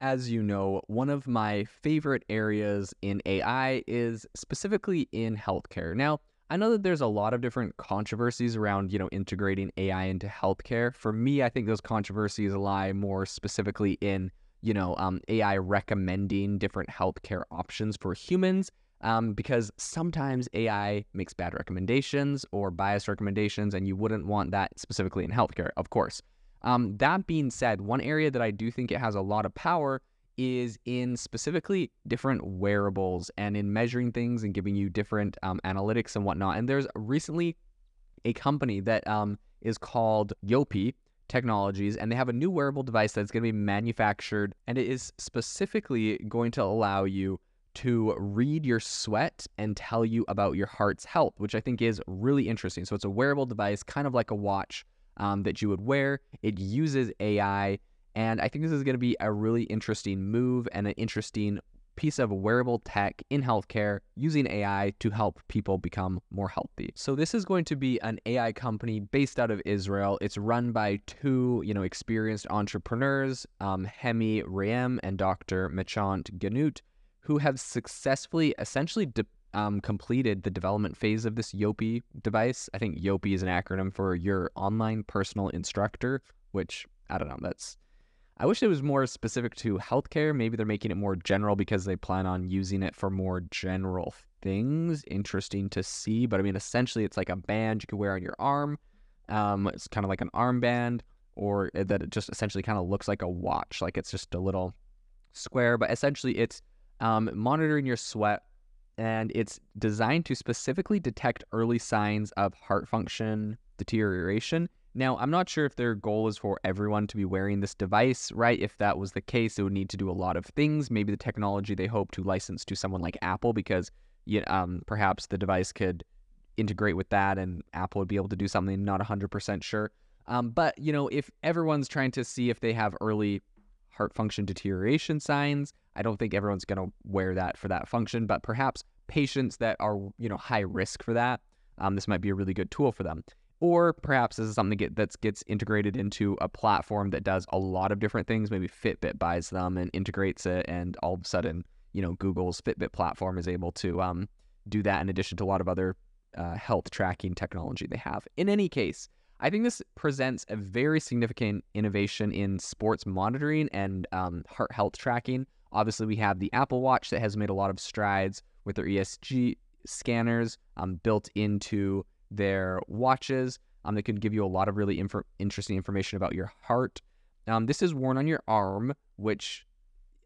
As you know, one of my favorite areas in AI is specifically in healthcare. Now, I know that there's a lot of different controversies around, you know, integrating AI into healthcare. For me, I think those controversies lie more specifically in, you know, um, AI recommending different healthcare options for humans. Um, because sometimes AI makes bad recommendations or biased recommendations, and you wouldn't want that specifically in healthcare, of course. Um, that being said, one area that I do think it has a lot of power is in specifically different wearables and in measuring things and giving you different um, analytics and whatnot. And there's recently a company that um, is called Yopi Technologies, and they have a new wearable device that's going to be manufactured, and it is specifically going to allow you to read your sweat and tell you about your heart's health, which I think is really interesting. So it's a wearable device, kind of like a watch um, that you would wear. It uses AI. And I think this is going to be a really interesting move and an interesting piece of wearable tech in healthcare using AI to help people become more healthy. So this is going to be an AI company based out of Israel. It's run by two, you know, experienced entrepreneurs, um, Hemi Rayem and Dr. Mechant Ganut, who have successfully essentially de- um, completed the development phase of this Yopi device. I think Yopi is an acronym for your online personal instructor, which I don't know. That's I wish it was more specific to healthcare. Maybe they're making it more general because they plan on using it for more general things. Interesting to see. But I mean, essentially, it's like a band you can wear on your arm. Um, it's kind of like an armband, or that it just essentially kind of looks like a watch. Like it's just a little square, but essentially, it's um, monitoring your sweat and it's designed to specifically detect early signs of heart function deterioration. Now, I'm not sure if their goal is for everyone to be wearing this device, right? If that was the case, it would need to do a lot of things. Maybe the technology they hope to license to someone like Apple, because you know, um, perhaps the device could integrate with that and Apple would be able to do something. Not 100% sure. Um, but, you know, if everyone's trying to see if they have early heart function deterioration signs. I don't think everyone's going to wear that for that function, but perhaps patients that are, you know, high risk for that, um, this might be a really good tool for them. Or perhaps this is something that gets integrated into a platform that does a lot of different things. Maybe Fitbit buys them and integrates it, and all of a sudden, you know, Google's Fitbit platform is able to um, do that in addition to a lot of other uh, health tracking technology they have. In any case, I think this presents a very significant innovation in sports monitoring and um, heart health tracking. Obviously, we have the Apple Watch that has made a lot of strides with their ECG scanners um, built into their watches. Um, they can give you a lot of really inf- interesting information about your heart. Um, this is worn on your arm, which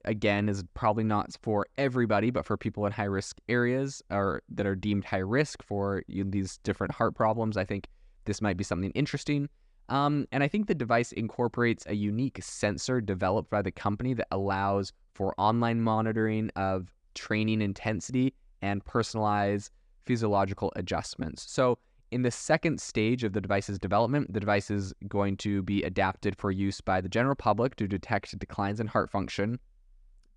again is probably not for everybody, but for people in high risk areas or that are deemed high risk for you know, these different heart problems. I think this might be something interesting. Um, and I think the device incorporates a unique sensor developed by the company that allows for online monitoring of training intensity and personalized physiological adjustments. So, in the second stage of the device's development, the device is going to be adapted for use by the general public to detect declines in heart function.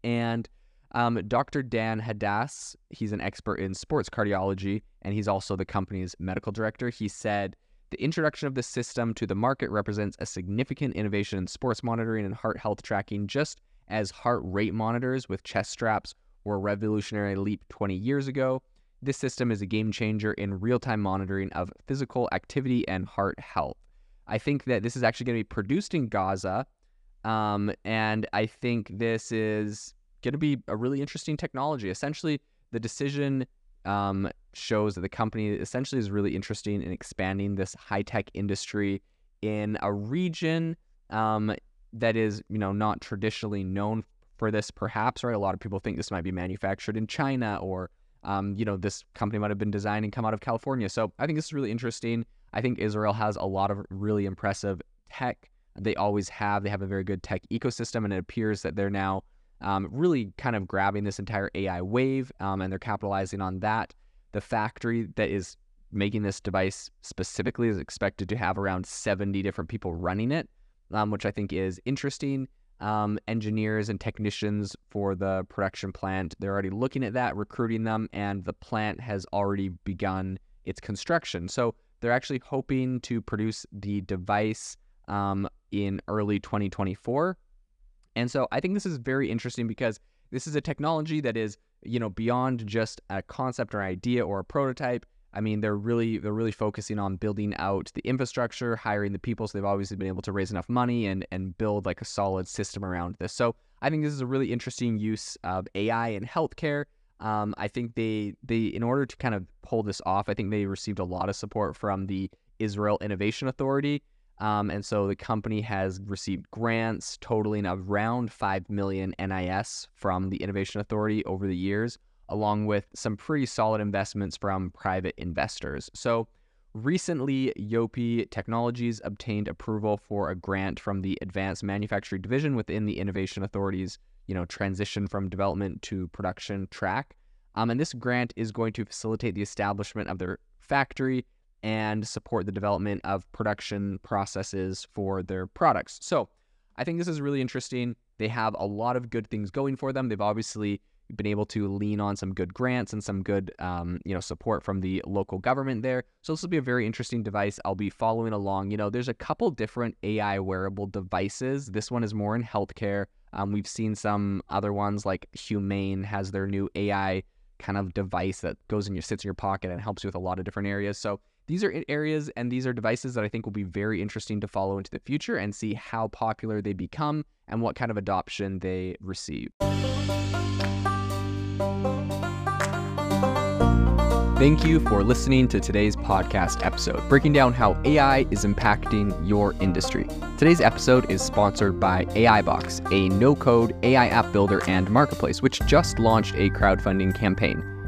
And um, Dr. Dan Hadass, he's an expert in sports cardiology, and he's also the company's medical director. He said the introduction of this system to the market represents a significant innovation in sports monitoring and heart health tracking, just as heart rate monitors with chest straps were a revolutionary leap 20 years ago. This system is a game changer in real time monitoring of physical activity and heart health. I think that this is actually going to be produced in Gaza. Um, and I think this is going to be a really interesting technology. Essentially, the decision um, shows that the company essentially is really interested in expanding this high tech industry in a region um, that is, you know, not traditionally known for this. Perhaps, right? A lot of people think this might be manufactured in China, or um, you know, this company might have been designed and come out of California. So I think this is really interesting. I think Israel has a lot of really impressive tech. They always have. They have a very good tech ecosystem, and it appears that they're now um, really kind of grabbing this entire AI wave, um, and they're capitalizing on that. The factory that is making this device specifically is expected to have around 70 different people running it, um, which I think is interesting. Um, engineers and technicians for the production plant, they're already looking at that, recruiting them, and the plant has already begun its construction. So they're actually hoping to produce the device um, in early 2024 And so I think this is very interesting because this is a technology that is, you know, beyond just a concept or idea or a prototype. I mean, they're really they're really focusing on building out the infrastructure, hiring the people. So they've obviously been able to raise enough money and and build like a solid system around this. So I think this is a really interesting use of AI in healthcare. Um, I think they they in order to kind of pull this off, I think they received a lot of support from the Israel Innovation Authority. Um, and so the company has received grants totaling around 5 million NIS from the Innovation Authority over the years, along with some pretty solid investments from private investors. So recently, Yopi Technologies obtained approval for a grant from the Advanced Manufacturing Division within the Innovation Authority's, you know, transition from development to production track. Um, and this grant is going to facilitate the establishment of their factory and support the development of production processes for their products. So I think this is really interesting. They have a lot of good things going for them. They've obviously been able to lean on some good grants and some good, um, you know, support from the local government there. So this will be a very interesting device. I'll be following along. You know, there's a couple different AI wearable devices. This one is more in healthcare. Um, we've seen some other ones like Humane has their new AI kind of device that goes in your sits in your pocket and helps you with a lot of different areas. So these are areas and these are devices that I think will be very interesting to follow into the future and see how popular they become and what kind of adoption they receive. Thank you for listening to today's podcast episode, breaking down how AI is impacting your industry. Today's episode is sponsored by AIbox, a no code AI app builder and marketplace, which just launched a crowdfunding campaign.